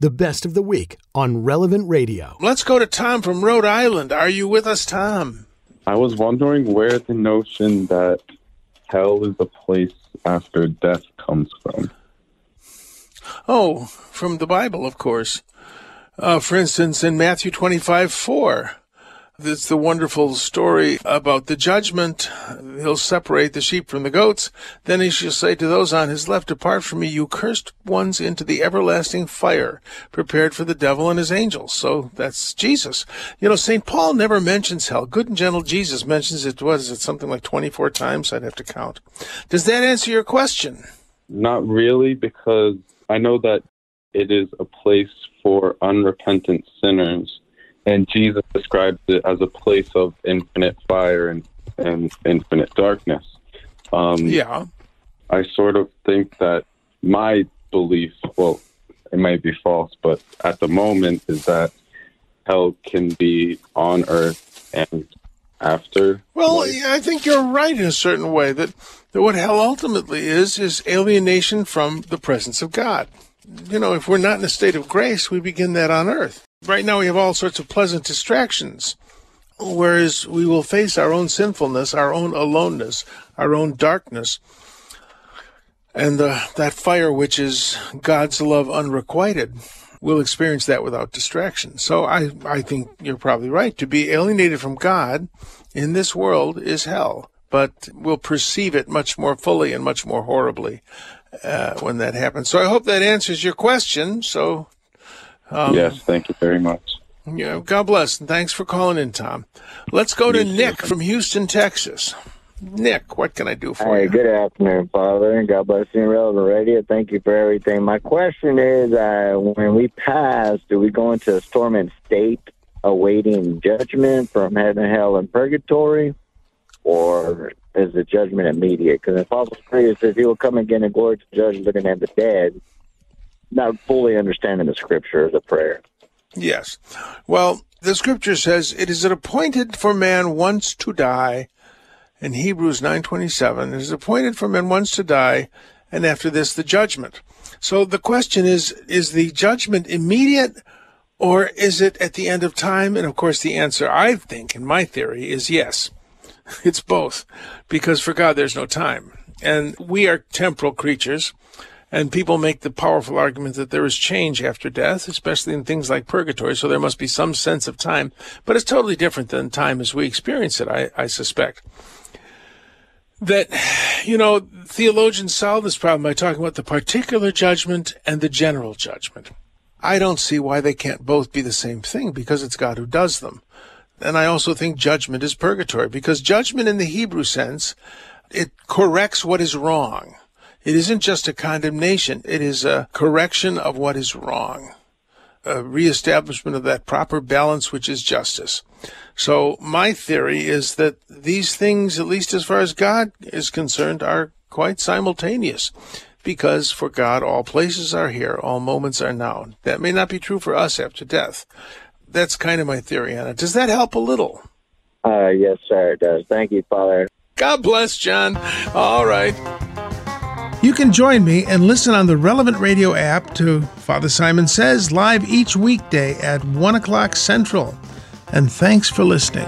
The best of the week on Relevant Radio. Let's go to Tom from Rhode Island. Are you with us, Tom? I was wondering where the notion that hell is a place after death comes from. Oh, from the Bible, of course. Uh, for instance, in Matthew 25 4, it's the wonderful story about the judgment. He'll separate the sheep from the goats. Then he shall say to those on his left, Depart from me, you cursed ones, into the everlasting fire, prepared for the devil and his angels. So that's Jesus. You know, St. Paul never mentions hell. Good and gentle Jesus mentions it, what is it, something like 24 times? I'd have to count. Does that answer your question? Not really, because I know that it is a place for unrepentant sinners and Jesus describes it as a place of infinite fire and, and infinite darkness. Um, yeah. I sort of think that my belief, well, it might be false, but at the moment is that hell can be on earth and after. Well, life. I think you're right in a certain way that, that what hell ultimately is, is alienation from the presence of God. You know, if we're not in a state of grace, we begin that on earth. Right now, we have all sorts of pleasant distractions, whereas we will face our own sinfulness, our own aloneness, our own darkness, and the, that fire which is God's love unrequited. We'll experience that without distraction. So I, I think you're probably right. To be alienated from God in this world is hell, but we'll perceive it much more fully and much more horribly uh, when that happens. So I hope that answers your question. So um, yes, thank you very much. Yeah, God bless, and thanks for calling in, Tom. Let's go to Nick from Houston, Texas. Nick, what can I do for hey, you? Good afternoon, Father, and God bless you, Relevant Radio. Thank you for everything. My question is, uh, when we pass, do we go into a torment state awaiting judgment from heaven, hell, and purgatory, or is the judgment immediate? Because the Apostle Creed says he will come again in glory to judge living and the dead not fully understanding the scripture as a prayer. Yes. Well, the scripture says it is appointed for man once to die. In Hebrews 9:27, it is appointed for man once to die, and after this the judgment. So the question is is the judgment immediate or is it at the end of time? And of course the answer I think in my theory is yes. It's both because for God there's no time. And we are temporal creatures. And people make the powerful argument that there is change after death, especially in things like purgatory. So there must be some sense of time, but it's totally different than time as we experience it, I, I suspect. That, you know, theologians solve this problem by talking about the particular judgment and the general judgment. I don't see why they can't both be the same thing because it's God who does them. And I also think judgment is purgatory because judgment in the Hebrew sense, it corrects what is wrong. It isn't just a condemnation, it is a correction of what is wrong, a reestablishment of that proper balance which is justice. So my theory is that these things, at least as far as God is concerned, are quite simultaneous. Because for God, all places are here, all moments are now. That may not be true for us after death. That's kind of my theory on it. Does that help a little? Uh, yes, sir, it does. Thank you, Father. God bless, John. All right. You can join me and listen on the Relevant Radio app to Father Simon Says live each weekday at 1 o'clock Central. And thanks for listening.